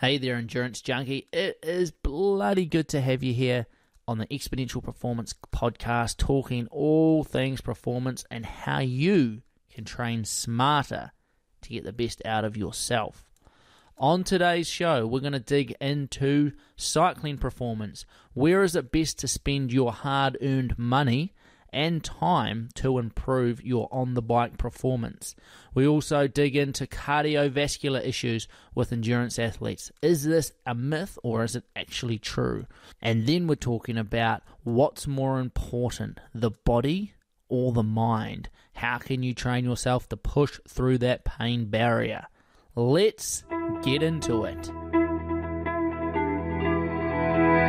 Hey there, Endurance Junkie. It is bloody good to have you here on the Exponential Performance Podcast, talking all things performance and how you can train smarter to get the best out of yourself. On today's show, we're going to dig into cycling performance. Where is it best to spend your hard earned money and time to improve your on the bike performance. We also dig into cardiovascular issues with endurance athletes. Is this a myth or is it actually true? And then we're talking about what's more important, the body or the mind? How can you train yourself to push through that pain barrier? Let's get into it.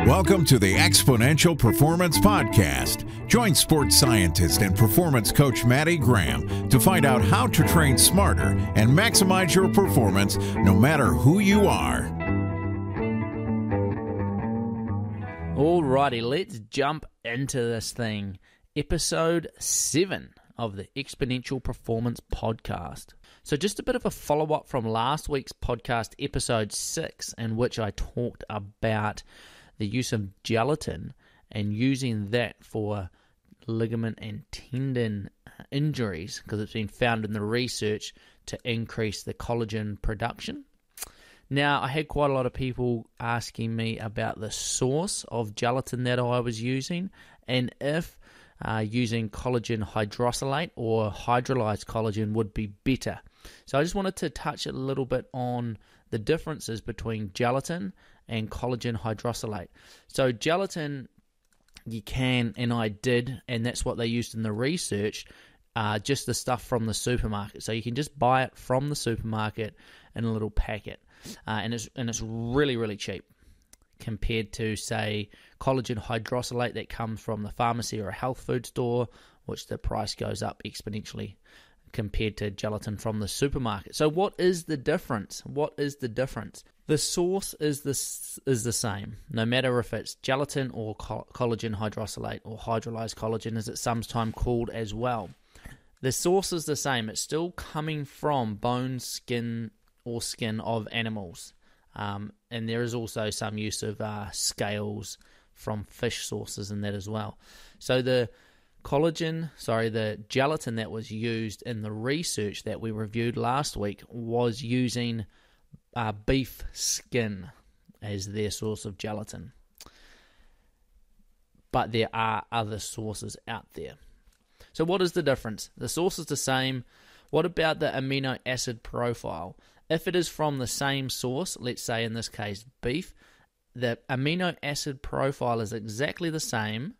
Welcome to the Exponential Performance Podcast. Join sports scientist and performance coach Maddie Graham to find out how to train smarter and maximize your performance no matter who you are. Alrighty, let's jump into this thing. Episode 7 of the Exponential Performance Podcast. So, just a bit of a follow up from last week's podcast, episode 6, in which I talked about the use of gelatin and using that for ligament and tendon uh, injuries because it's been found in the research to increase the collagen production. Now, I had quite a lot of people asking me about the source of gelatin that I was using and if uh, using collagen hydrolysate or hydrolyzed collagen would be better. So, I just wanted to touch a little bit on the differences between gelatin and collagen hydrolysate. So gelatin, you can, and I did, and that's what they used in the research. Uh, just the stuff from the supermarket, so you can just buy it from the supermarket in a little packet, uh, and it's and it's really really cheap compared to say collagen hydrolysate that comes from the pharmacy or a health food store, which the price goes up exponentially compared to gelatin from the supermarket. So what is the difference? What is the difference? The source is the, is the same, no matter if it's gelatin or collagen hydrolysate or hydrolyzed collagen, as it's sometimes called as well. The source is the same. It's still coming from bone, skin, or skin of animals. Um, and there is also some use of uh, scales from fish sources in that as well. So the collagen, sorry, the gelatin that was used in the research that we reviewed last week was using uh, beef skin as their source of gelatin. But there are other sources out there. So, what is the difference? The source is the same. What about the amino acid profile? If it is from the same source, let's say in this case beef, the amino acid profile is exactly the same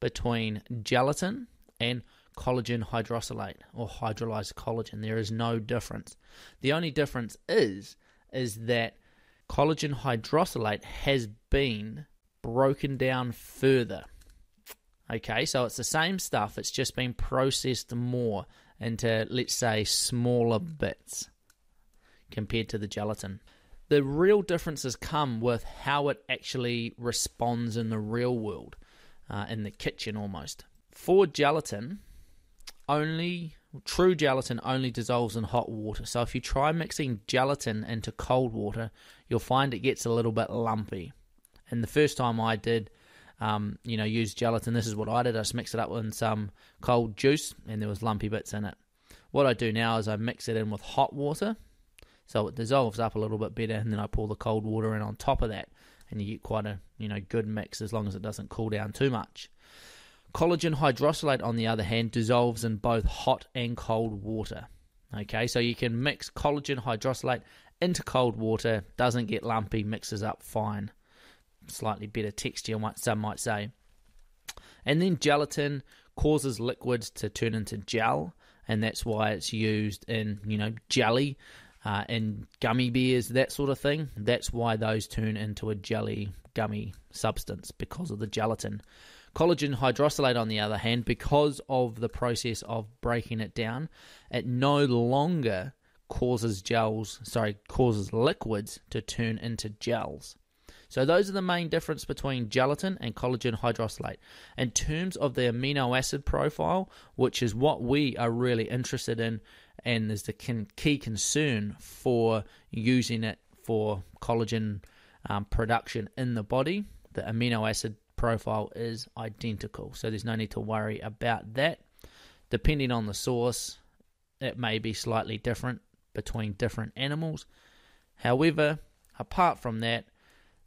between gelatin and collagen hydrolysate or hydrolyzed collagen. There is no difference. The only difference is is that collagen hydrolysate has been broken down further. Okay, so it's the same stuff, it's just been processed more into, let's say, smaller bits compared to the gelatin. The real differences come with how it actually responds in the real world, uh, in the kitchen almost. For gelatin, only True gelatin only dissolves in hot water, so if you try mixing gelatin into cold water, you'll find it gets a little bit lumpy. And the first time I did, um, you know, use gelatin, this is what I did. I just mixed it up with some cold juice, and there was lumpy bits in it. What I do now is I mix it in with hot water, so it dissolves up a little bit better, and then I pour the cold water in on top of that, and you get quite a you know good mix as long as it doesn't cool down too much. Collagen hydrolysate, on the other hand, dissolves in both hot and cold water. Okay, so you can mix collagen hydrolysate into cold water, doesn't get lumpy, mixes up fine. Slightly better texture, some might say. And then gelatin causes liquids to turn into gel, and that's why it's used in, you know, jelly, uh, in gummy bears, that sort of thing. That's why those turn into a jelly gummy substance because of the gelatin. Collagen hydrolysate, on the other hand, because of the process of breaking it down, it no longer causes gels, sorry, causes liquids to turn into gels. So those are the main difference between gelatin and collagen hydrolysate. In terms of the amino acid profile, which is what we are really interested in and is the key concern for using it for collagen um, production in the body. The amino acid profile is identical, so there's no need to worry about that. Depending on the source, it may be slightly different between different animals. However, apart from that,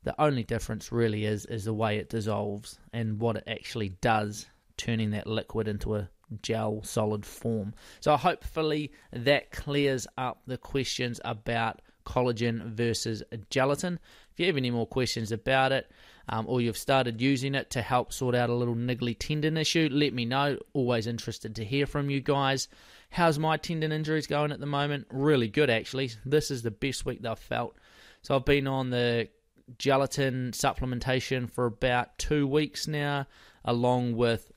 the only difference really is is the way it dissolves and what it actually does, turning that liquid into a gel solid form. So hopefully that clears up the questions about collagen versus gelatin. If you have any more questions about it, um, or you've started using it to help sort out a little niggly tendon issue, let me know. Always interested to hear from you guys. How's my tendon injuries going at the moment? Really good, actually. This is the best week that I've felt. So I've been on the gelatin supplementation for about two weeks now, along with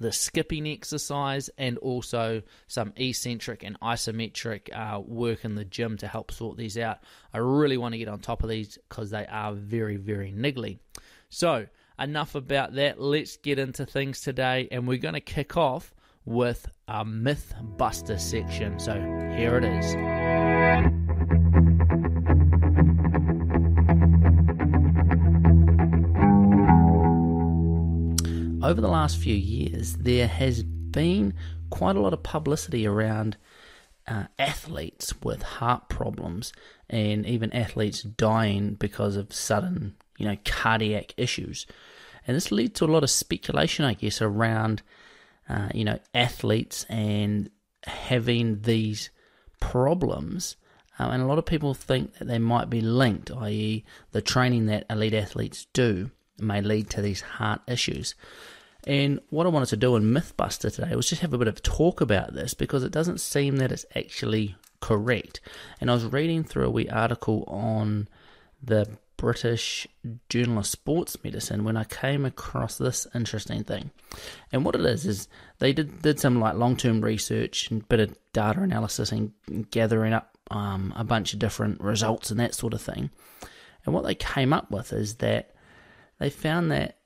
the skipping exercise and also some eccentric and isometric uh, work in the gym to help sort these out. I really want to get on top of these because they are very, very niggly. So, enough about that. Let's get into things today, and we're going to kick off with a myth buster section. So, here it is. Over the last few years, there has been quite a lot of publicity around uh, athletes with heart problems and even athletes dying because of sudden, you know, cardiac issues. And this led to a lot of speculation, I guess, around, uh, you know, athletes and having these problems. Um, and a lot of people think that they might be linked, i.e., the training that elite athletes do may lead to these heart issues. And what I wanted to do in Mythbuster today was just have a bit of talk about this because it doesn't seem that it's actually correct. And I was reading through a wee article on the British Journal of Sports Medicine when I came across this interesting thing. And what it is is they did did some like long term research and bit of data analysis and gathering up um, a bunch of different results and that sort of thing. And what they came up with is that they found that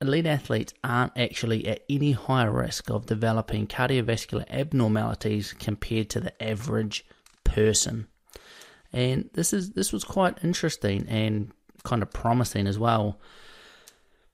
elite athletes aren't actually at any higher risk of developing cardiovascular abnormalities compared to the average person. And this is this was quite interesting and kind of promising as well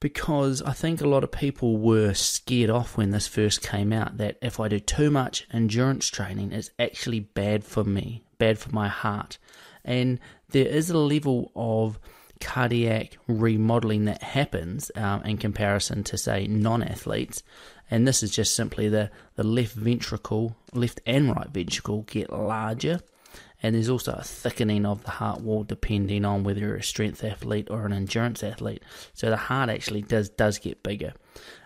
because I think a lot of people were scared off when this first came out that if I do too much endurance training, it's actually bad for me, bad for my heart. And there is a level of cardiac remodeling that happens um, in comparison to, say, non athletes. And this is just simply the, the left ventricle, left and right ventricle get larger. And there's also a thickening of the heart wall depending on whether you're a strength athlete or an endurance athlete. So the heart actually does, does get bigger.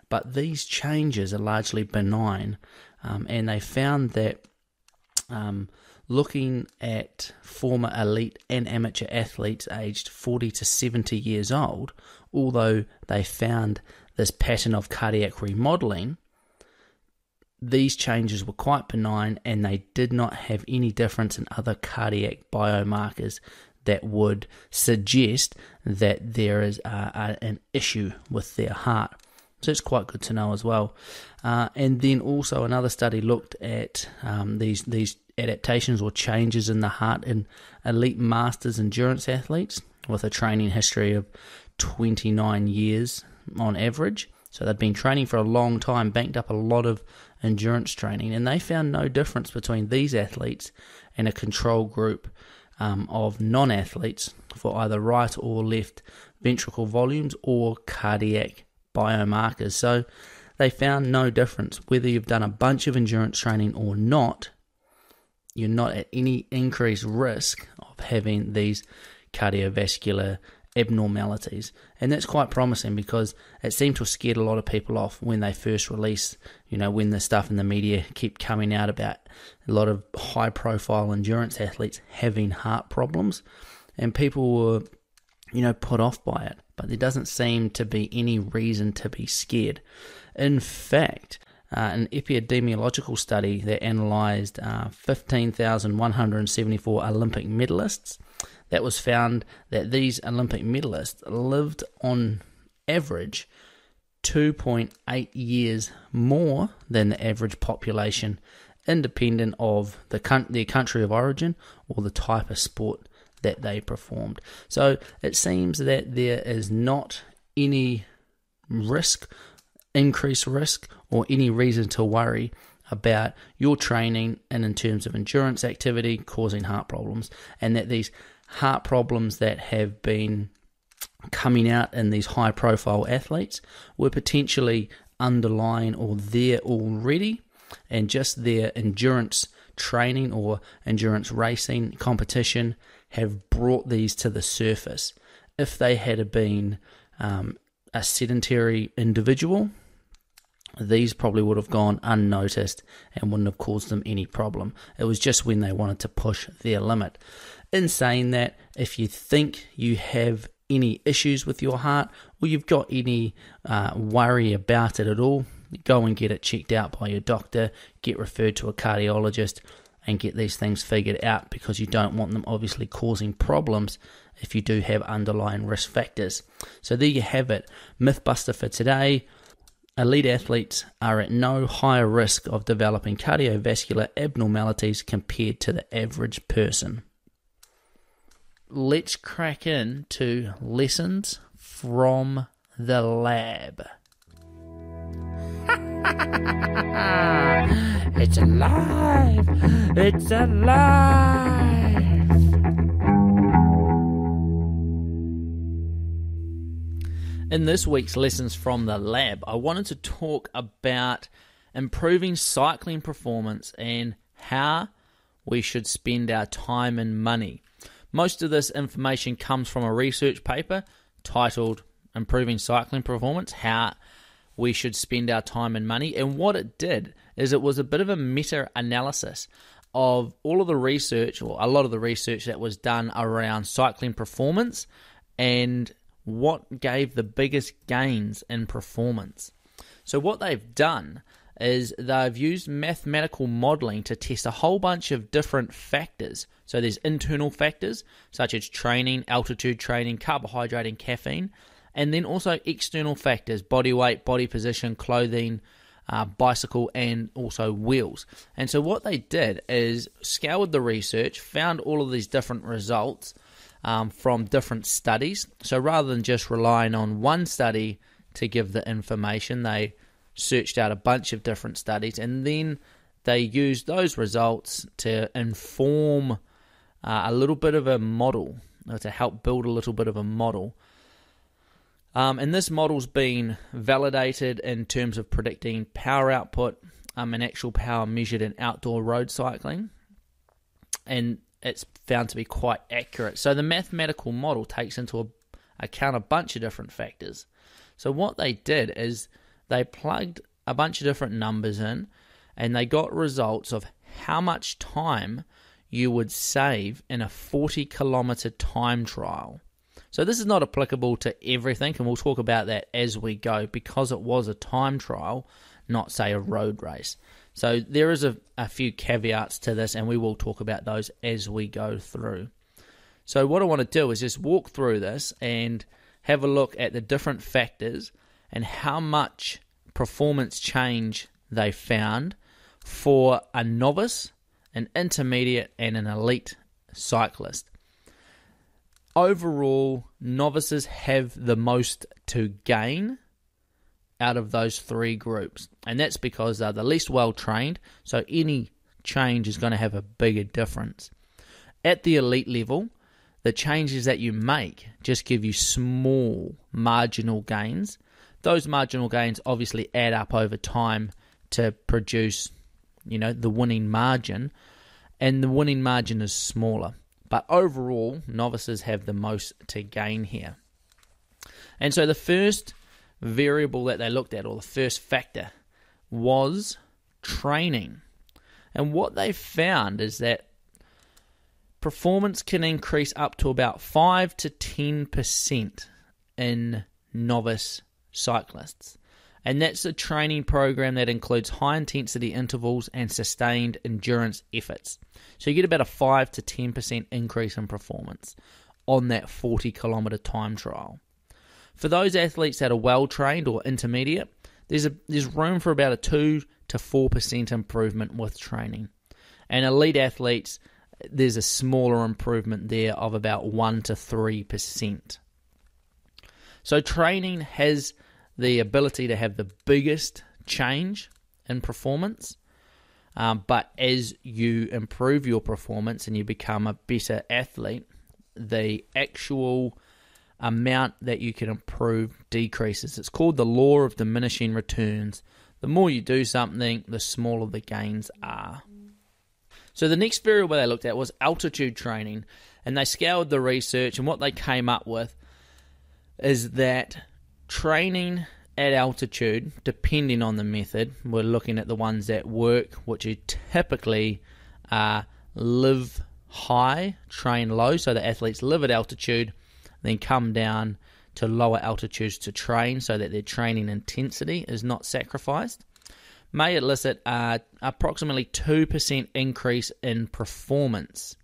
But these changes are largely benign. Um, and they found that um, looking at former elite and amateur athletes aged 40 to 70 years old, although they found this pattern of cardiac remodeling, these changes were quite benign and they did not have any difference in other cardiac biomarkers that would suggest that there is an issue with their heart. So it's quite good to know as well. Uh, and then also another study looked at um, these these adaptations or changes in the heart in elite masters endurance athletes with a training history of 29 years on average. So they'd been training for a long time, banked up a lot of endurance training, and they found no difference between these athletes and a control group um, of non athletes for either right or left ventricle volumes or cardiac biomarkers. So they found no difference whether you've done a bunch of endurance training or not you're not at any increased risk of having these cardiovascular abnormalities. And that's quite promising because it seemed to have scared a lot of people off when they first released, you know, when the stuff in the media kept coming out about a lot of high profile endurance athletes having heart problems. And people were, you know, put off by it. But there doesn't seem to be any reason to be scared. In fact, uh, an epidemiological study that analysed uh, 15,174 Olympic medalists. That was found that these Olympic medalists lived on average 2.8 years more than the average population, independent of the their country of origin or the type of sport that they performed. So it seems that there is not any risk, increased risk, or any reason to worry about your training and in terms of endurance activity causing heart problems, and that these heart problems that have been coming out in these high profile athletes were potentially underlying or there already, and just their endurance training or endurance racing competition have brought these to the surface. If they had been um, a sedentary individual, these probably would have gone unnoticed and wouldn't have caused them any problem. It was just when they wanted to push their limit. In saying that, if you think you have any issues with your heart or you've got any uh, worry about it at all, go and get it checked out by your doctor, get referred to a cardiologist, and get these things figured out because you don't want them obviously causing problems if you do have underlying risk factors. So there you have it. Mythbuster for today. Elite athletes are at no higher risk of developing cardiovascular abnormalities compared to the average person. Let's crack in to lessons from the lab. it's alive! It's alive! In this week's Lessons from the Lab, I wanted to talk about improving cycling performance and how we should spend our time and money. Most of this information comes from a research paper titled Improving Cycling Performance How we should spend our time and money. And what it did is it was a bit of a meta analysis of all of the research, or a lot of the research that was done around cycling performance and what gave the biggest gains in performance. So, what they've done is they've used mathematical modeling to test a whole bunch of different factors. So, there's internal factors such as training, altitude training, carbohydrate, and caffeine and then also external factors body weight, body position, clothing, uh, bicycle, and also wheels. And so, what they did is scoured the research, found all of these different results um, from different studies. So, rather than just relying on one study to give the information, they searched out a bunch of different studies and then they used those results to inform uh, a little bit of a model, to help build a little bit of a model um, and this model's been validated in terms of predicting power output um, and actual power measured in outdoor road cycling. And it's found to be quite accurate. So the mathematical model takes into account a bunch of different factors. So what they did is they plugged a bunch of different numbers in and they got results of how much time you would save in a 40 kilometer time trial. So this is not applicable to everything, and we'll talk about that as we go because it was a time trial, not say a road race. So there is a, a few caveats to this, and we will talk about those as we go through. So what I want to do is just walk through this and have a look at the different factors and how much performance change they found for a novice, an intermediate, and an elite cyclist overall, novices have the most to gain out of those three groups. And that's because they're the least well trained, so any change is going to have a bigger difference. At the elite level, the changes that you make just give you small marginal gains. Those marginal gains obviously add up over time to produce, you know, the winning margin, and the winning margin is smaller. But overall, novices have the most to gain here. And so the first variable that they looked at, or the first factor, was training. And what they found is that performance can increase up to about 5 to 10% in novice cyclists. And that's a training program that includes high intensity intervals and sustained endurance efforts. So you get about a 5 to 10% increase in performance on that 40 kilometer time trial. For those athletes that are well trained or intermediate, there's a there's room for about a 2 to 4% improvement with training. And elite athletes there's a smaller improvement there of about 1 to 3%. So, training has the ability to have the biggest change in performance. Um, but as you improve your performance and you become a better athlete, the actual amount that you can improve decreases. It's called the law of diminishing returns. The more you do something, the smaller the gains are. So the next variable they looked at was altitude training, and they scoured the research, and what they came up with is that training at altitude, depending on the method, we're looking at the ones that work, which are typically uh, live high, train low, so the athletes live at altitude, then come down to lower altitudes to train so that their training intensity is not sacrificed, may elicit uh, approximately 2% increase in performance.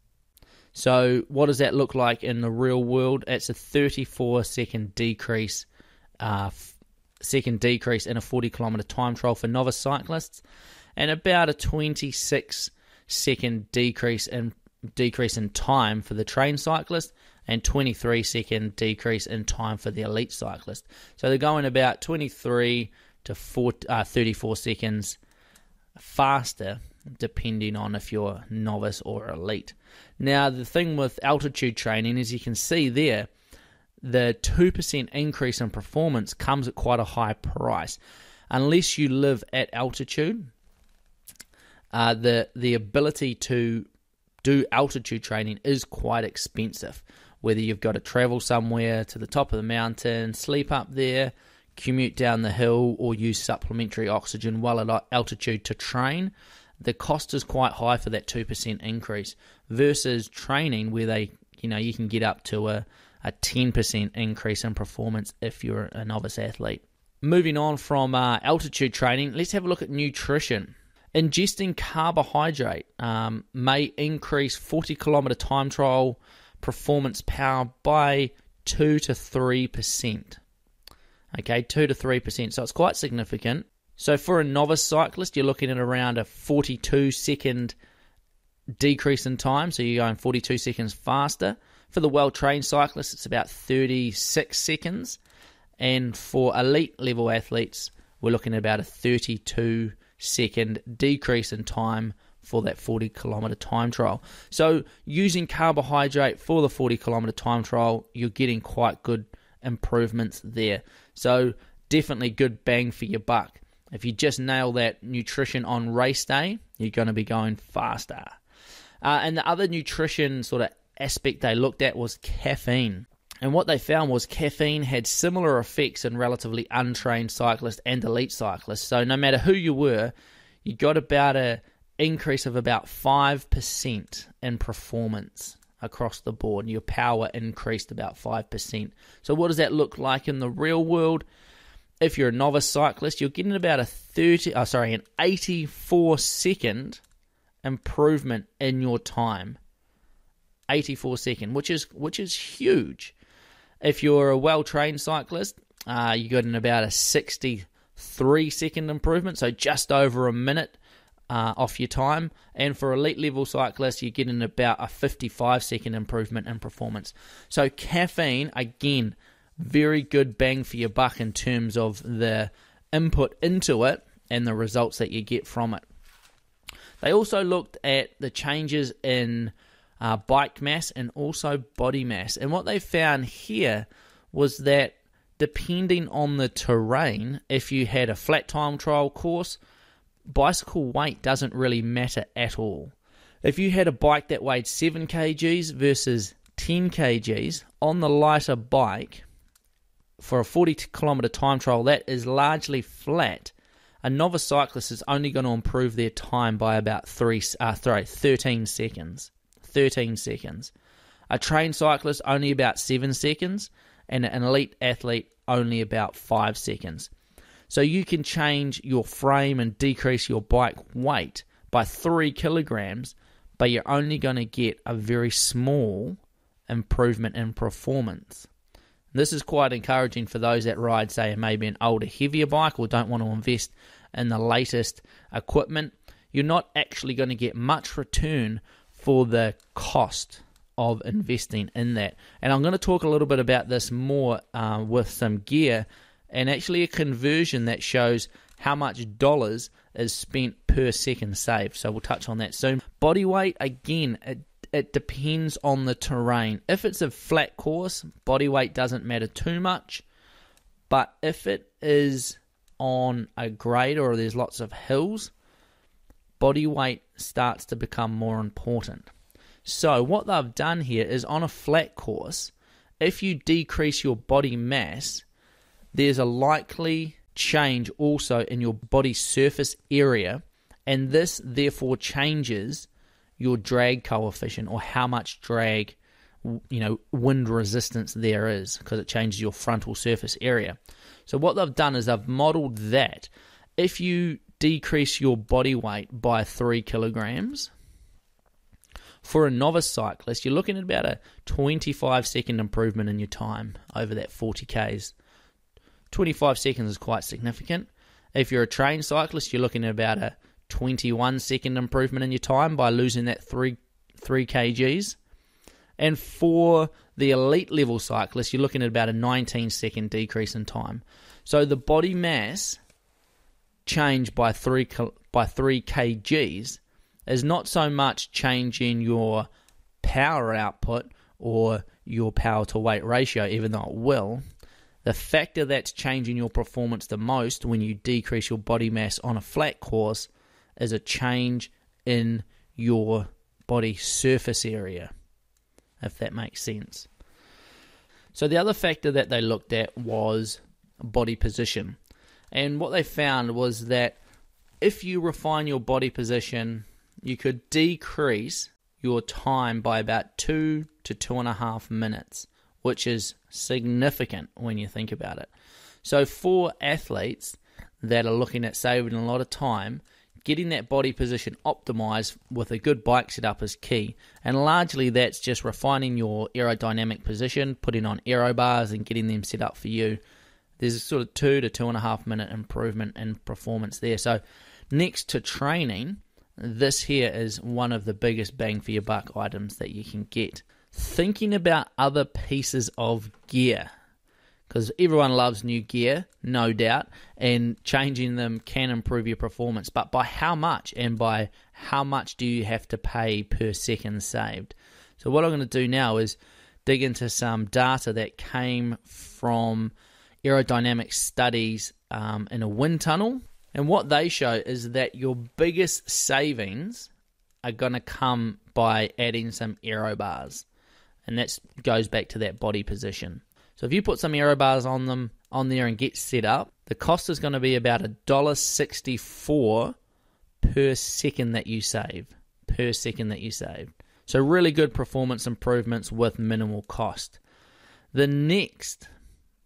So, what does that look like in the real world? It's a 34 second decrease, uh, second decrease in a 40 kilometer time trial for novice cyclists, and about a 26 second decrease in decrease in time for the trained cyclist and 23 second decrease in time for the elite cyclist. So they're going about 23 to 40, uh, 34 seconds faster depending on if you're novice or elite. Now the thing with altitude training is you can see there the 2% increase in performance comes at quite a high price. Unless you live at altitude, uh, the the ability to do altitude training is quite expensive. Whether you've got to travel somewhere to the top of the mountain, sleep up there, commute down the hill, or use supplementary oxygen while at altitude to train, the cost is quite high for that 2% increase versus training where they, you know, you can get up to a, a 10% increase in performance if you're a novice athlete. Moving on from uh, altitude training, let's have a look at nutrition. Ingesting carbohydrate um, may increase 40 kilometer time trial performance power by 2 to 3%. Okay, 2 to 3%. So it's quite significant. So for a novice cyclist, you're looking at around a 42 second decrease in time. So you're going 42 seconds faster. For the well trained cyclist, it's about 36 seconds. And for elite level athletes, we're looking at about a 32 second decrease in time for that 40 kilometer time trial. So, using carbohydrate for the 40 kilometer time trial, you're getting quite good improvements there. So, definitely good bang for your buck. If you just nail that nutrition on race day, you're going to be going faster. Uh, and the other nutrition sort of aspect they looked at was caffeine. And what they found was caffeine had similar effects in relatively untrained cyclists and elite cyclists. So no matter who you were, you got about a increase of about 5% in performance across the board. Your power increased about 5%. So what does that look like in the real world? If you're a novice cyclist, you're getting about a 30 oh sorry, an 84 second improvement in your time. 84 second, which is which is huge. If you're a well trained cyclist, uh, you got in about a 63 second improvement, so just over a minute uh, off your time. And for elite level cyclists, you get in about a 55 second improvement in performance. So, caffeine, again, very good bang for your buck in terms of the input into it and the results that you get from it. They also looked at the changes in uh, bike mass and also body mass. And what they found here was that depending on the terrain, if you had a flat time trial course, bicycle weight doesn't really matter at all. If you had a bike that weighed 7 kgs versus 10 kgs on the lighter bike for a 40 kilometer time trial, that is largely flat. A novice cyclist is only going to improve their time by about three, uh, sorry, 13 seconds. 13 seconds. A trained cyclist, only about 7 seconds, and an elite athlete, only about 5 seconds. So you can change your frame and decrease your bike weight by 3 kilograms, but you're only going to get a very small improvement in performance. This is quite encouraging for those that ride, say, maybe an older, heavier bike or don't want to invest in the latest equipment. You're not actually going to get much return for the cost of investing in that. And I'm going to talk a little bit about this more uh, with some gear and actually a conversion that shows how much dollars is spent per second saved. So we'll touch on that soon. Body weight, again, it, it depends on the terrain. If it's a flat course, body weight doesn't matter too much. But if it is on a grade or there's lots of hills, body weight starts to become more important. So, what they've done here is on a flat course, if you decrease your body mass, there's a likely change also in your body surface area, and this therefore changes your drag coefficient or how much drag, you know, wind resistance there is because it changes your frontal surface area. So, what they've done is they've modeled that if you decrease your body weight by three kilograms, for a novice cyclist, you're looking at about a 25 second improvement in your time over that 40 Ks. 25 seconds is quite significant. If you're a trained cyclist, you're looking at about a 21 second improvement in your time by losing that 3, 3 kgs. And for the elite level cyclist, you're looking at about a 19 second decrease in time. So the body mass change by 3 by 3 kgs is not so much changing your power output or your power to weight ratio, even though it will. The factor that's changing your performance the most when you decrease your body mass on a flat course is a change in your body surface area, if that makes sense. So, the other factor that they looked at was body position. And what they found was that if you refine your body position you could decrease your time by about two to two and a half minutes, which is significant when you think about it. So, for athletes that are looking at saving a lot of time, getting that body position optimized with a good bike setup is key. And largely that's just refining your aerodynamic position, putting on aero bars, and getting them set up for you. There's a sort of two to two and a half minute improvement in performance there. So, next to training, this here is one of the biggest bang for your buck items that you can get. Thinking about other pieces of gear, because everyone loves new gear, no doubt, and changing them can improve your performance. But by how much and by how much do you have to pay per second saved? So, what I'm going to do now is dig into some data that came from aerodynamic studies um, in a wind tunnel and what they show is that your biggest savings are going to come by adding some aero bars. And that goes back to that body position. So if you put some aero bars on them on there and get set up, the cost is going to be about a dollar sixty-four per second that you save. Per second that you save. So really good performance improvements with minimal cost. The next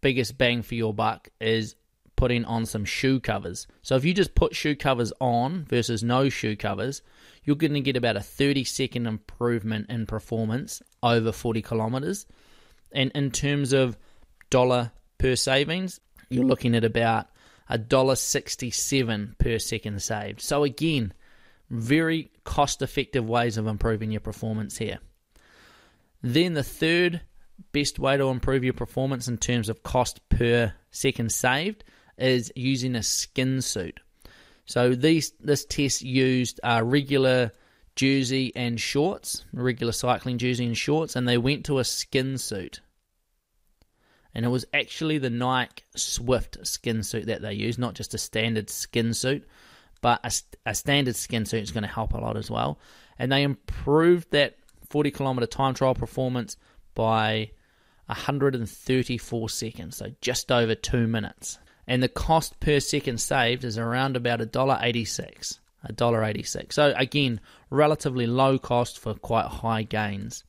biggest bang for your buck is putting on some shoe covers. So if you just put shoe covers on versus no shoe covers, you're going to get about a 30 second improvement in performance over 40 kilometers. And in terms of dollar per savings, you're looking at about a dollar 67 per second saved. So again, very cost effective ways of improving your performance here. Then the third best way to improve your performance in terms of cost per second saved is using a skin suit. So these this test used a regular jersey and shorts, regular cycling jersey and shorts, and they went to a skin suit. And it was actually the Nike Swift skin suit that they used, not just a standard skin suit, but a, a standard skin suit is going to help a lot as well. And they improved that 40 kilometer time trial performance by 134 seconds, so just over two minutes and the cost per second saved is around about a dollar eighty six. A dollar eighty six. So again, relatively low cost for quite high gains.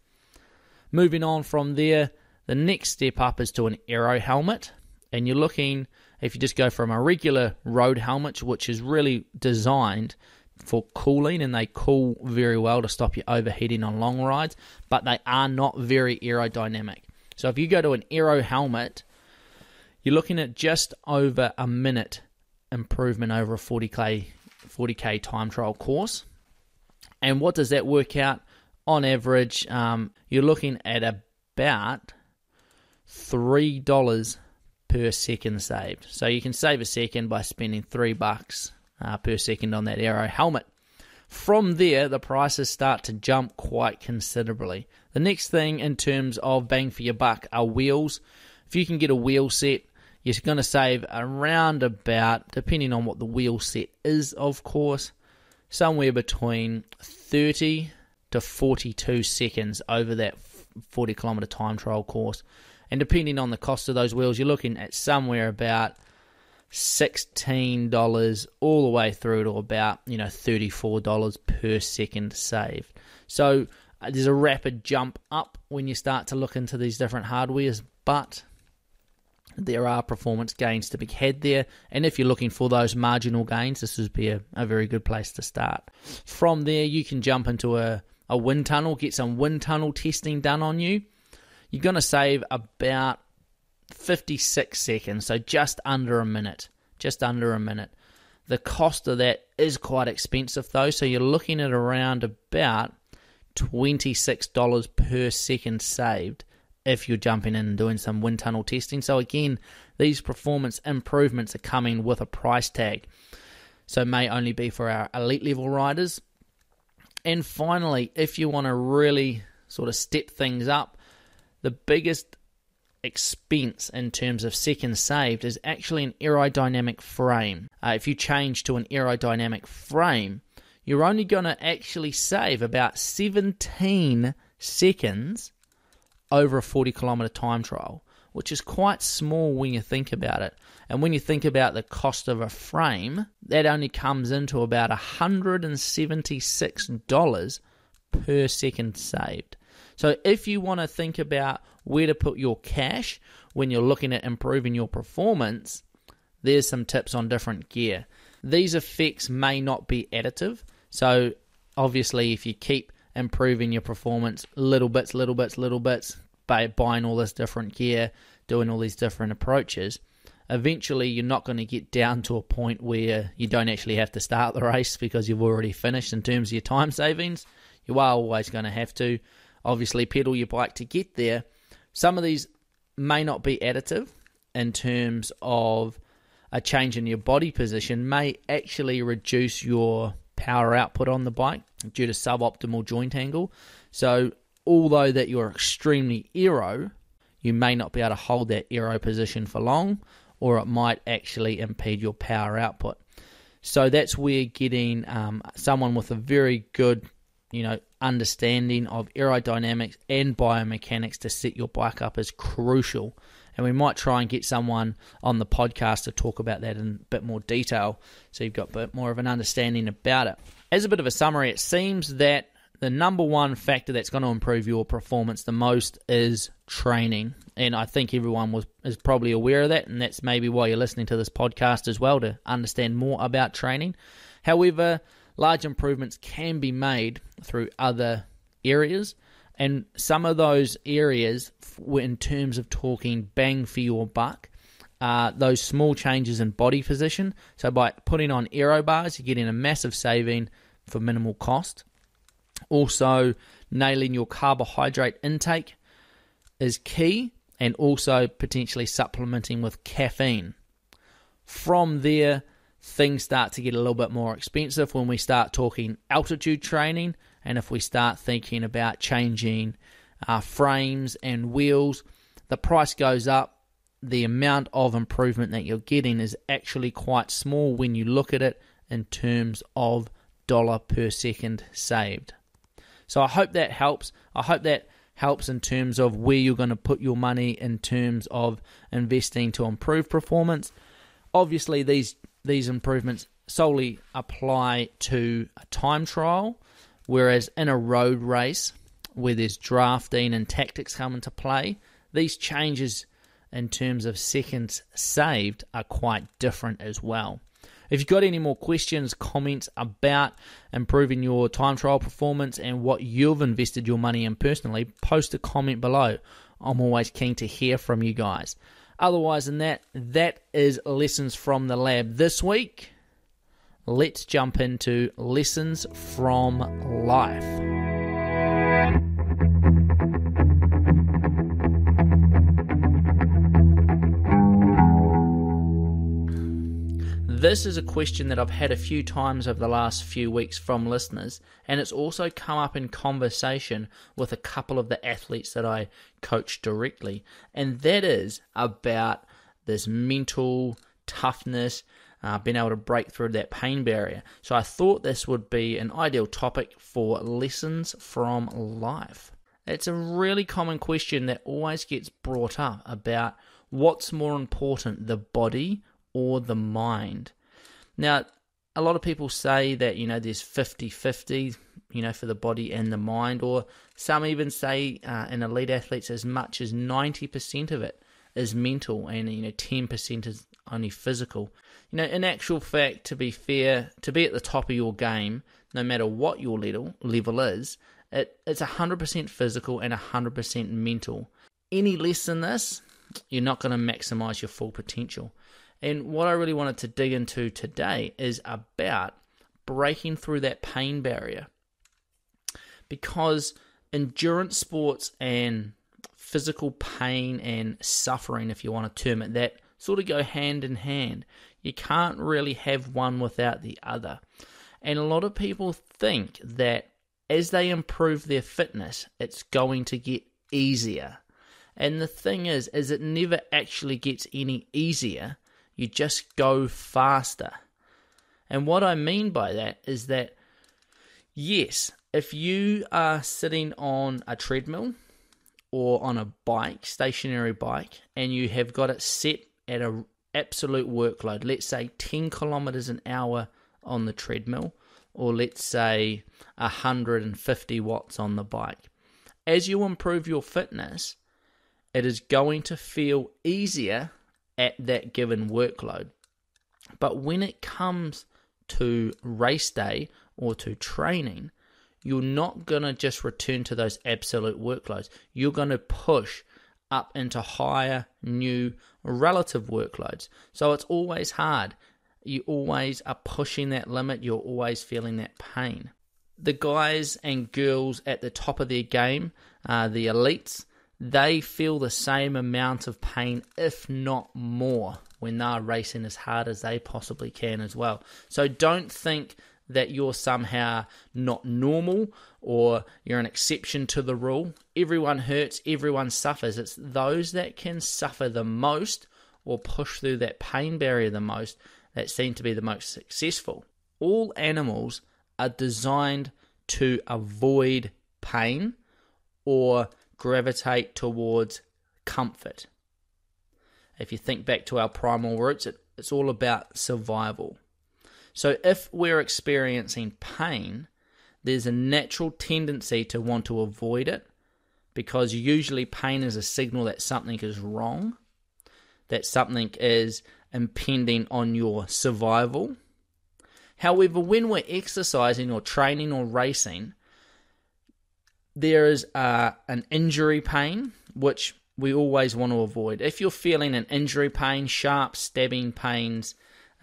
Moving on from there, the next step up is to an aero helmet, and you're looking if you just go from a regular road helmet, which is really designed for cooling and they cool very well to stop you overheating on long rides, but they are not very aerodynamic. So if you go to an aero helmet, you're looking at just over a minute improvement over a 40k 40k time trial course. And what does that work out on average, um, you're looking at about three dollars per second saved. So you can save a second by spending three bucks uh, per second on that Aero helmet. From there, the prices start to jump quite considerably. The next thing in terms of bang for your buck are wheels. If you can get a wheel set, you're going to save around about, depending on what the wheel set is, of course, somewhere between 30 to 42 seconds over that 40 kilometer time trial course. And depending on the cost of those wheels, you're looking at somewhere about $16 all the way through to about, you know, $34 per second saved. So uh, there's a rapid jump up when you start to look into these different hardwares, but there are performance gains to be had there. And if you're looking for those marginal gains, this would be a, a very good place to start. From there, you can jump into a, a wind tunnel, get some wind tunnel testing done on you. You're going to save about 56 seconds, so just under a minute. Just under a minute. The cost of that is quite expensive though, so you're looking at around about $26 per second saved if you're jumping in and doing some wind tunnel testing. So again, these performance improvements are coming with a price tag. So may only be for our elite level riders. And finally, if you want to really sort of step things up, the biggest expense in terms of seconds saved is actually an aerodynamic frame. Uh, if you change to an aerodynamic frame, you're only going to actually save about 17 seconds over a 40 kilometer time trial, which is quite small when you think about it. And when you think about the cost of a frame, that only comes into about $176 per second saved. So if you want to think about where to put your cash when you're looking at improving your performance, there's some tips on different gear. These effects may not be additive. So obviously if you keep improving your performance little bits, little bits, little bits by buying all this different gear, doing all these different approaches, eventually you're not going to get down to a point where you don't actually have to start the race because you've already finished in terms of your time savings. You are always going to have to obviously pedal your bike to get there. Some of these may not be additive in terms of a change in your body position, may actually reduce your power output on the bike due to suboptimal joint angle. So, although that you're extremely aero, you may not be able to hold that aero position for long, or it might actually impede your power output. So that's where getting um, someone with a very good, you know, understanding of aerodynamics and biomechanics to set your bike up is crucial. And we might try and get someone on the podcast to talk about that in a bit more detail so you've got a bit more of an understanding about it. As a bit of a summary, it seems that the number one factor that's going to improve your performance the most is training. And I think everyone was is probably aware of that, and that's maybe why you're listening to this podcast as well to understand more about training. However, large improvements can be made through other areas. And some of those areas, in terms of talking bang for your buck, uh, those small changes in body position. So by putting on aero bars, you're getting a massive saving for minimal cost. Also, nailing your carbohydrate intake is key, and also potentially supplementing with caffeine. From there, things start to get a little bit more expensive when we start talking altitude training and if we start thinking about changing uh, frames and wheels, the price goes up. The amount of improvement that you're getting is actually quite small when you look at it in terms of dollar per second saved. So I hope that helps. I hope that helps in terms of where you're going to put your money in terms of investing to improve performance. Obviously, these these improvements solely apply to a time trial, whereas in a road race where there's drafting and tactics come into play, these changes in terms of seconds saved are quite different as well. If you've got any more questions, comments about improving your time trial performance and what you've invested your money in personally, post a comment below. I'm always keen to hear from you guys. Otherwise than that, that is lessons from the lab this week let's jump into lessons from life. This is a question that I've had a few times over the last few weeks from listeners, and it's also come up in conversation with a couple of the athletes that I coach directly, and that is about this mental toughness, uh, being able to break through that pain barrier. So I thought this would be an ideal topic for lessons from life. It's a really common question that always gets brought up about what's more important, the body or the mind. Now, a lot of people say that, you know, there's 50 50, you know, for the body and the mind, or some even say uh, in elite athletes as much as 90% of it is mental and, you know, 10% is only physical. You know, in actual fact, to be fair, to be at the top of your game, no matter what your level, level is, it, it's 100% physical and 100% mental. Any less than this, you're not going to maximize your full potential. And what I really wanted to dig into today is about breaking through that pain barrier. Because endurance sports and physical pain and suffering, if you want to term it that, sort of go hand in hand. You can't really have one without the other. And a lot of people think that as they improve their fitness, it's going to get easier. And the thing is, is it never actually gets any easier you just go faster. And what I mean by that is that, yes, if you are sitting on a treadmill or on a bike, stationary bike, and you have got it set at an absolute workload, let's say 10 kilometers an hour on the treadmill, or let's say 150 watts on the bike. As you improve your fitness, it is going to feel easier at that given workload. But when it comes to race day or to training, you're not going to just return to those absolute workloads. You're going to push up into higher, new, relative workloads. So it's always hard. You always are pushing that limit. You're always feeling that pain. The guys and girls at the top of their game, uh, the elites, they feel the same amount of pain, if not more, when they're racing as hard as they possibly can as well. So don't think that you're somehow not normal or you're an exception to the rule. Everyone hurts, everyone suffers. It's those that can suffer the most or push through that pain barrier the most that seem to be the most successful. All animals are designed to avoid pain or gravitate towards comfort. If you think back to our primal roots, it, it's all about survival. So if we're experiencing pain, there's a natural tendency to want to avoid it because usually pain is a signal that something is wrong, that something is impending on your survival. However, when we're exercising or training or racing, there is uh, an injury pain, which we always want to avoid. If you're feeling an injury pain, sharp stabbing pains,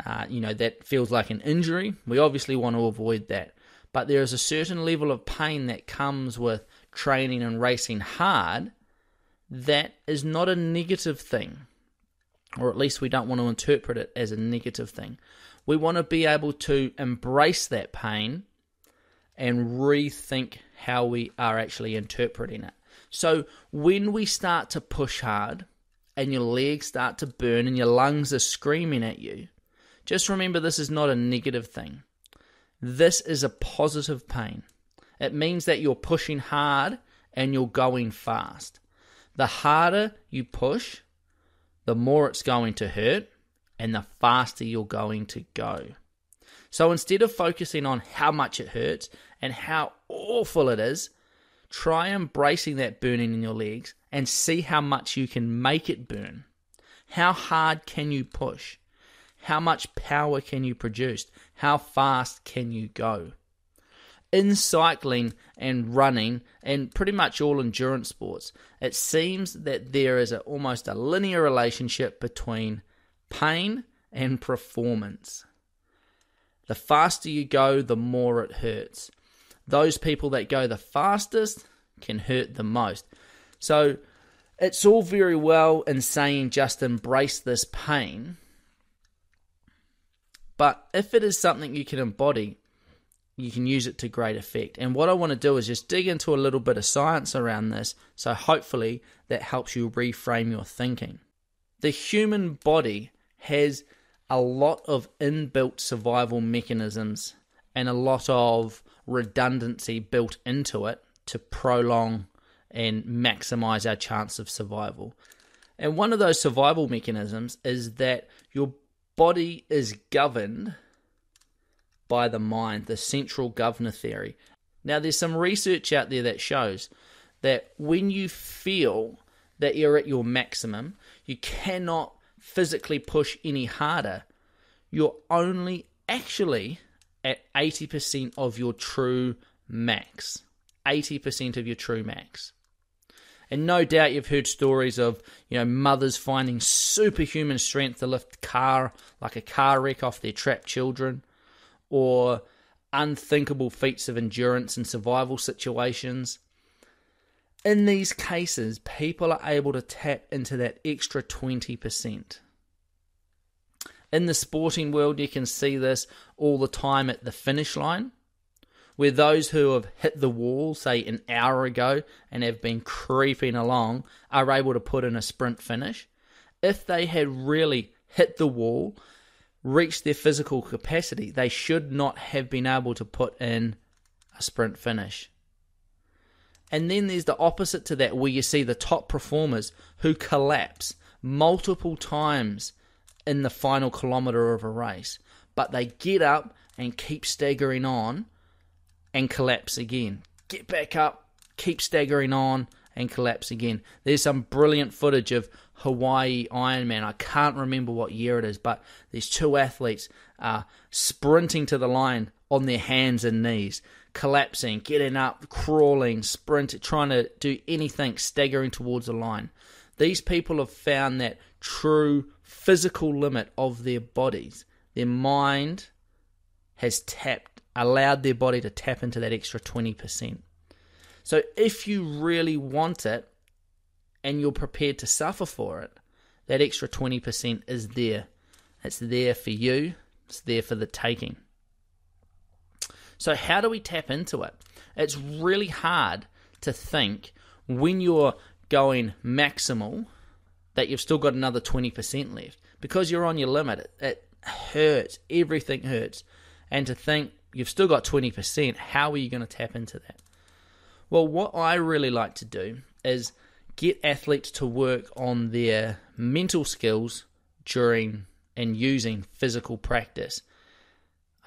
uh, you know, that feels like an injury, we obviously want to avoid that. But there is a certain level of pain that comes with training and racing hard that is not a negative thing, or at least we don't want to interpret it as a negative thing. We want to be able to embrace that pain and rethink how we are actually interpreting it. So when we start to push hard and your legs start to burn and your lungs are screaming at you, just remember this is not a negative thing. This is a positive pain. It means that you're pushing hard and you're going fast. The harder you push, the more it's going to hurt and the faster you're going to go. So instead of focusing on how much it hurts and how awful it is, try embracing that burning in your legs and see how much you can make it burn. How hard can you push? How much power can you produce? How fast can you go? In cycling and running, and pretty much all endurance sports, it seems that there is a, almost a linear relationship between pain and performance. The faster you go, the more it hurts. Those people that go the fastest can hurt the most. So it's all very well in saying just embrace this pain. But if it is something you can embody, you can use it to great effect. And what I want to do is just dig into a little bit of science around this, so hopefully that helps you reframe your thinking. The human body has a lot of inbuilt survival mechanisms and a lot of redundancy built into it to prolong and maximize our chance of survival. And one of those survival mechanisms is that your body is governed by the mind, the central governor theory. Now, there's some research out there that shows that when you feel that you're at your maximum, you cannot physically push any harder, you're only actually at 80% of your true max. 80% of your true max. And no doubt you've heard stories of, you know, mothers finding superhuman strength to lift car like a car wreck off their trapped children, or unthinkable feats of endurance in survival situations. In these cases, people are able to tap into that extra 20%. In the sporting world, you can see this all the time at the finish line where those who have hit the wall, say an hour ago, and have been creeping along, are able to put in a sprint finish. If they had really hit the wall, reached their physical capacity, they should not have been able to put in a sprint finish. And then there's the opposite to that, where you see the top performers who collapse multiple times in the final kilometre of a race, but they get up and keep staggering on and collapse again. Get back up, keep staggering on, and collapse again. There's some brilliant footage of Hawaii Ironman. I can't remember what year it is, but these two athletes are sprinting to the line on their hands and knees, collapsing, getting up, crawling, sprinting, trying to do anything, staggering towards the line. These people have found that true physical limit of their bodies. Their mind has tapped allowed their body to tap into that extra 20%. So if you really want it and you're prepared to suffer for it, that extra 20% is there. It's there for you, it's there for the taking. So, how do we tap into it? It's really hard to think when you're going maximal that you've still got another 20% left because you're on your limit. It, it hurts. Everything hurts. And to think you've still got 20%. How are you going to tap into that? Well, what I really like to do is get athletes to work on their mental skills during and using physical practice.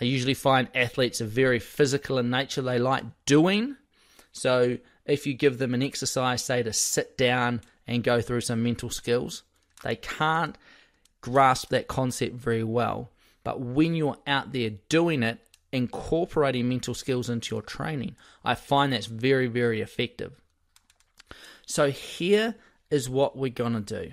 I usually find athletes are very physical in nature, they like doing. So, if you give them an exercise, say to sit down and go through some mental skills, they can't grasp that concept very well. But when you're out there doing it incorporating mental skills into your training, I find that's very, very effective. So, here is what we're going to do.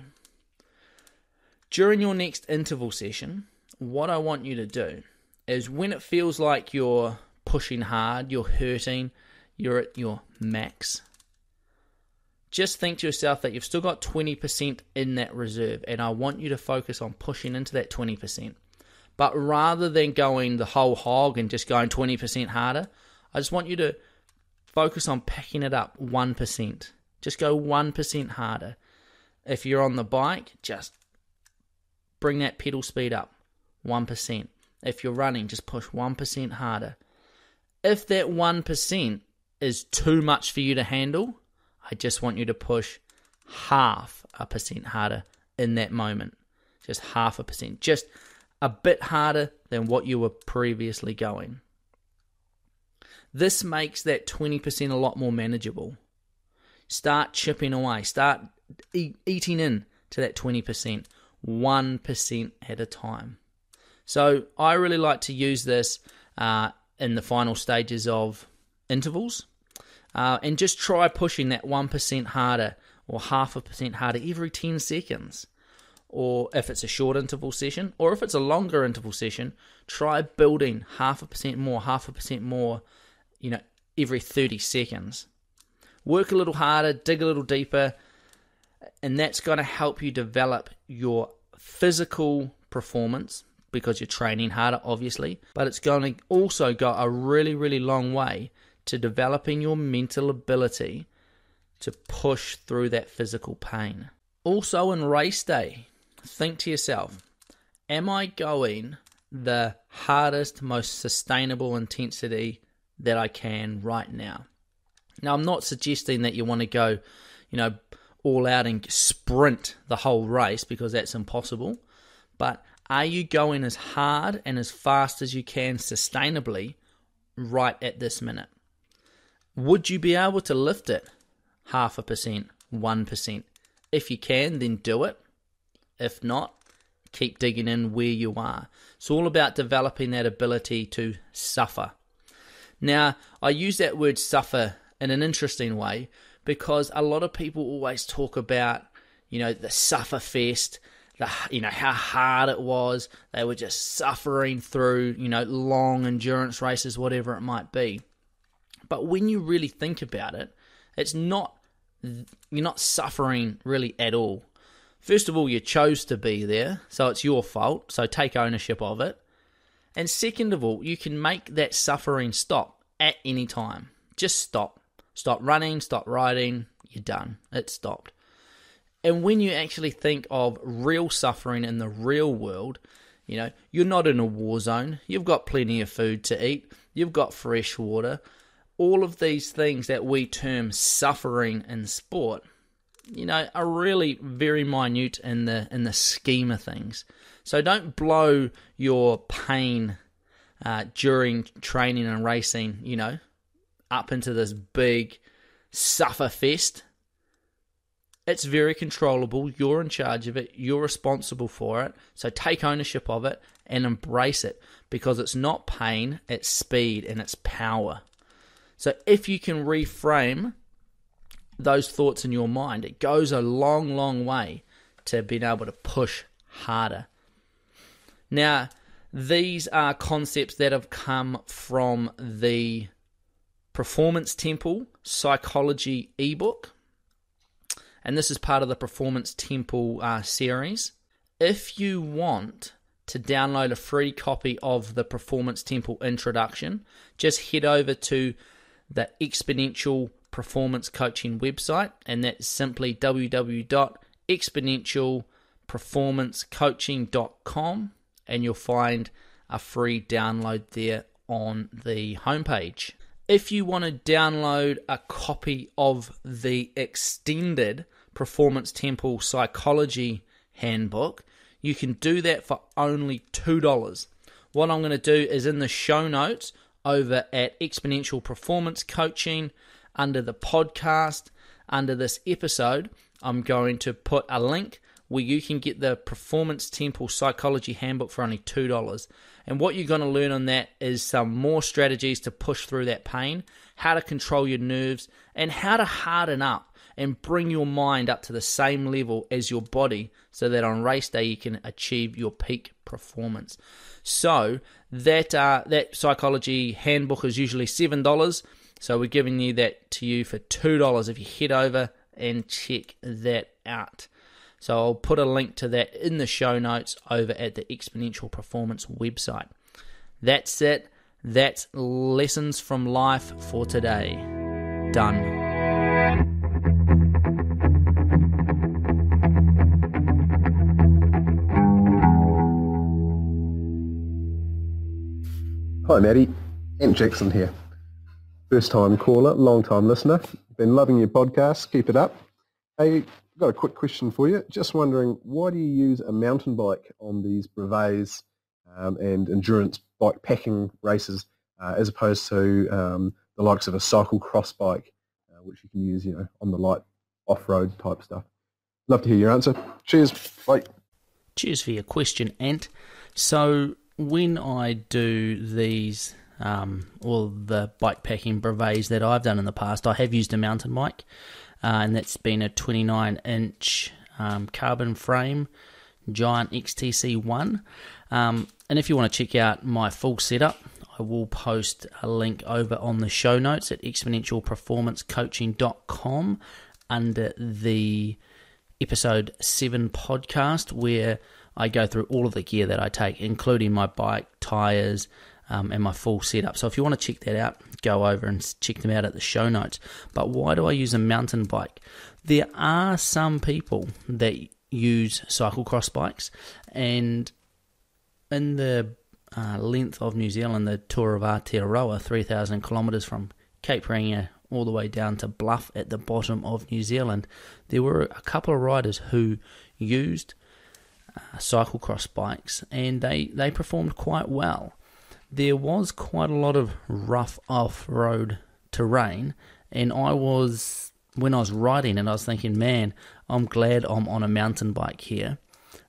During your next interval session, what I want you to do is when it feels like you're pushing hard, you're hurting, you're at your max, just think to yourself that you've still got 20% in that reserve, and I want you to focus on pushing into that 20%. But rather than going the whole hog and just going 20% harder, I just want you to focus on packing it up 1%. Just go 1% harder. If you're on the bike, just bring that pedal speed up 1%. If you're running, just push 1% harder. If that 1% is too much for you to handle, I just want you to push half a percent harder in that moment. Just half a percent. Just a bit harder than what you were previously going. This makes that 20% a lot more manageable. Start chipping away, start e- eating in to that 20%, 1% at a time. So I really like to use this uh, in the final stages of intervals uh, and just try pushing that 1% harder or half a percent harder every 10 seconds or if it's a short interval session, or if it's a longer interval session, try building half a percent more, half a percent more, you know, every 30 seconds. Work a little harder, dig a little deeper, and that's going to help you develop your physical performance, because you're training harder, obviously, but it's going to also go a really, really long way to developing your mental ability to push through that physical pain. Also, in race day, think to yourself, am I going the hardest, most sustainable intensity that I can right now? Now, I'm not suggesting that you want to go, you know, all out and sprint the whole race because that's impossible. But are you going as hard and as fast as you can sustainably right at this minute? Would you be able to lift it half a percent, 1%? If you can, then do it. If not, keep digging in where you are. It's all about developing that ability to suffer. Now, I use that word suffer in an interesting way because a lot of people always talk about, you know, the suffer fest, the you know how hard it was. They were just suffering through, you know, long endurance races, whatever it might be. But when you really think about it, it's not you're not suffering really at all. First of all, you chose to be there, so it's your fault, so take ownership of it. And second of all, you can make that suffering stop at any time. Just stop. Stop running, stop riding, you're done. It stopped. And when you actually think of real suffering in the real world, you know, you're not in a war zone. You've got plenty of food to eat. You've got fresh water. All of these things that we term suffering in sport, you know, are really very minute in the in the scheme of things. So don't blow your pain uh, during training and racing, you know, up into this big suffer fest. It's very controllable. You're in charge of it. You're responsible for it. So take ownership of it and embrace it because it's not pain, it's speed and it's power. So if you can reframe those thoughts in your mind, it goes a long, long way to being able to push harder. Now, these are concepts that have come from the Performance Temple Psychology ebook. And this is part of the Performance Temple uh, series. If you want to download a free copy of the Performance Temple introduction, just head over to the Exponential Performance Coaching website, and that's simply www.exponentialperformancecoaching.com, and you'll find a free download there on the homepage. If you want to download a copy of the extended Performance Temple Psychology Handbook, you can do that for only $2. What I'm going to do is in the show notes over at Exponential Performance Coaching under the podcast, under this episode, I'm going to put a link where you can get the Performance Temple Psychology Handbook for only $2. And what you're going to learn on that is some more strategies to push through that pain, how to control your nerves, and how to harden up and bring your mind up to the same level as your body so that on race day you can achieve your peak performance. So that uh, that psychology handbook is usually seven dollars. So we're giving you that to you for two dollars if you head over and check that out. So I'll put a link to that in the show notes over at the Exponential Performance website. That's it. That's lessons from life for today. Done. Hi, Maddie. Ant Jackson here. First time caller, long time listener. Been loving your podcast. Keep it up. Hey, got a quick question for you. Just wondering, why do you use a mountain bike on these brevets um, and endurance bike packing races uh, as opposed to um, the likes of a cycle cross bike, uh, which you can use, you know, on the light off-road type stuff? Love to hear your answer. Cheers. Bye. Cheers for your question, Ant. So when I do these um, all the bike packing brevets that I've done in the past, I have used a mountain bike uh, and that's been a 29 inch um, carbon frame Giant XTC1. Um, and if you want to check out my full setup, I will post a link over on the show notes at exponentialperformancecoaching.com under the episode 7 podcast where I go through all of the gear that I take, including my bike, tires, um, and my full setup. So if you want to check that out, go over and check them out at the show notes. But why do I use a mountain bike? There are some people that use cyclocross bikes, and in the uh, length of New Zealand, the Tour of Aotearoa, 3,000 kilometres from Cape Reinga all the way down to Bluff at the bottom of New Zealand, there were a couple of riders who used uh, cyclocross bikes and they, they performed quite well. There was quite a lot of rough off road terrain, and I was, when I was riding and I was thinking, man, I'm glad I'm on a mountain bike here.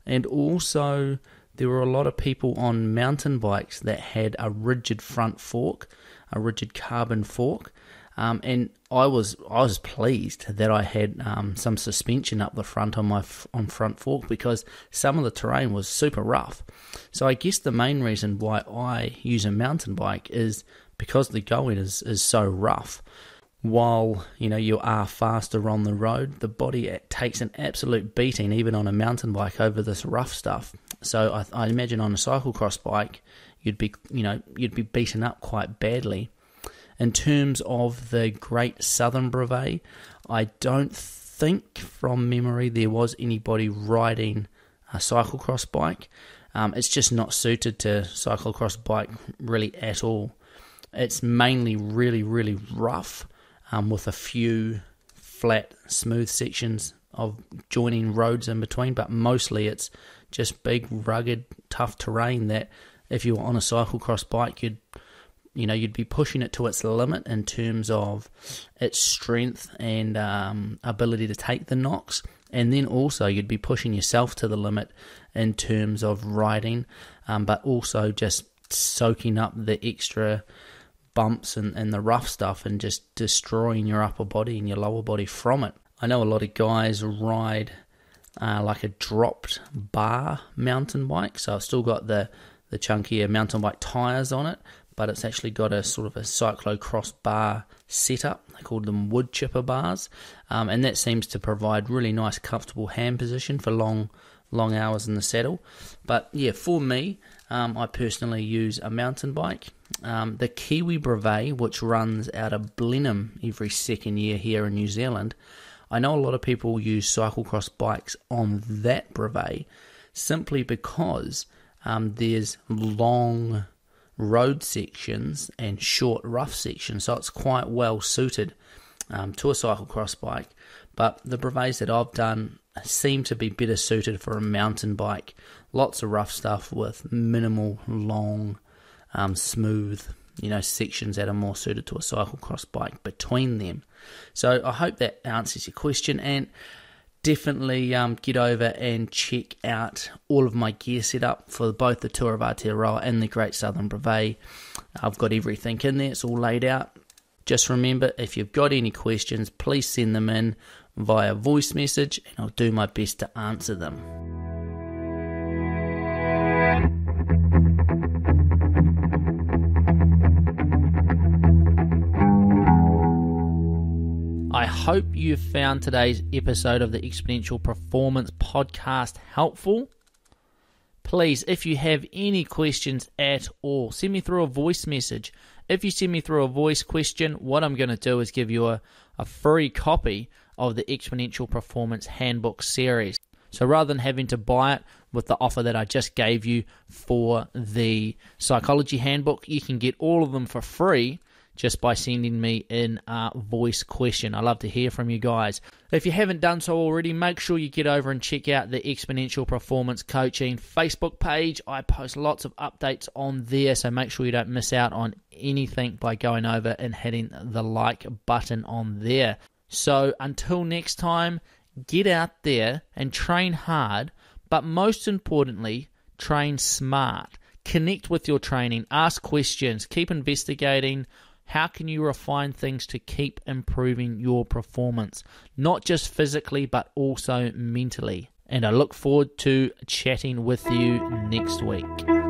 And also, there were a lot of people on mountain bikes that had a rigid front fork, a rigid carbon fork, um, and I was I was pleased that I had um, some suspension up the front on my on front fork because some of the terrain was super rough. So I guess the main reason why I use a mountain bike is because the going is is so rough. While you know you are faster on the road, the body takes an absolute beating even on a mountain bike over this rough stuff. So I, I imagine on a cyclocross bike, you'd be you know you'd be beaten up quite badly. In terms of the Great Southern Brevet, I don't think from memory there was anybody riding a cyclocross bike. Um, it's just not suited to cyclocross bike really at all. It's mainly really, really rough um, with a few flat, smooth sections of joining roads in between, but mostly it's just big, rugged, tough terrain that if you were on a cyclocross bike, you'd you know you'd be pushing it to its limit in terms of its strength and um, ability to take the knocks, and then also you'd be pushing yourself to the limit in terms of riding, um, but also just soaking up the extra bumps and, and the rough stuff and just destroying your upper body and your lower body from it. I know a lot of guys ride uh, like a dropped bar mountain bike, so I've still got the the chunkier mountain bike tires on it, but it's actually got a sort of a cyclocross bar setup. They call them wood chipper bars, um, and that seems to provide really nice, comfortable hand position for long, long hours in the saddle. But yeah, for me, um, I personally use a mountain bike. Um, the Kiwi Brevet, which runs out of Blenheim every second year here in New Zealand, I know a lot of people use cyclocross bikes on that brevet simply because um, there's long road sections and short rough sections, so it's quite well suited um, to a cycle cross bike. But the brevets that I've done seem to be better suited for a mountain bike. Lots of rough stuff with minimal, long, um, smooth, you know, sections that are more suited to a cycle cross bike between them. So I hope that answers your question and definitely um, get over and check out all of my gear setup for both the Tour of Aotearoa and the Great Southern Brevet. I've got everything in there, it's all laid out. Just remember, if you've got any questions, please send them in via voice message and I'll do my best to answer them. I hope you found today's episode of the Exponential Performance Podcast helpful. Please, if you have any questions at all, send me through a voice message. If you send me through a voice question, what I'm going to do is give you a, a free copy of the Exponential Performance Handbook series. So rather than having to buy it with the offer that I just gave you for the Psychology Handbook, you can get all of them for free just by sending me in a voice question. I love to hear from you guys. If you haven't done so already, make sure you get over and check out the Exponential Performance Coaching Facebook page. I post lots of updates on there, so make sure you don't miss out on anything by going over and hitting the like button on there. So until next time, get out there and train hard, but most importantly, train smart. Connect with your training, ask questions, keep investigating how can you refine things to keep improving your performance, not just physically, but also mentally? And I look forward to chatting with you next week.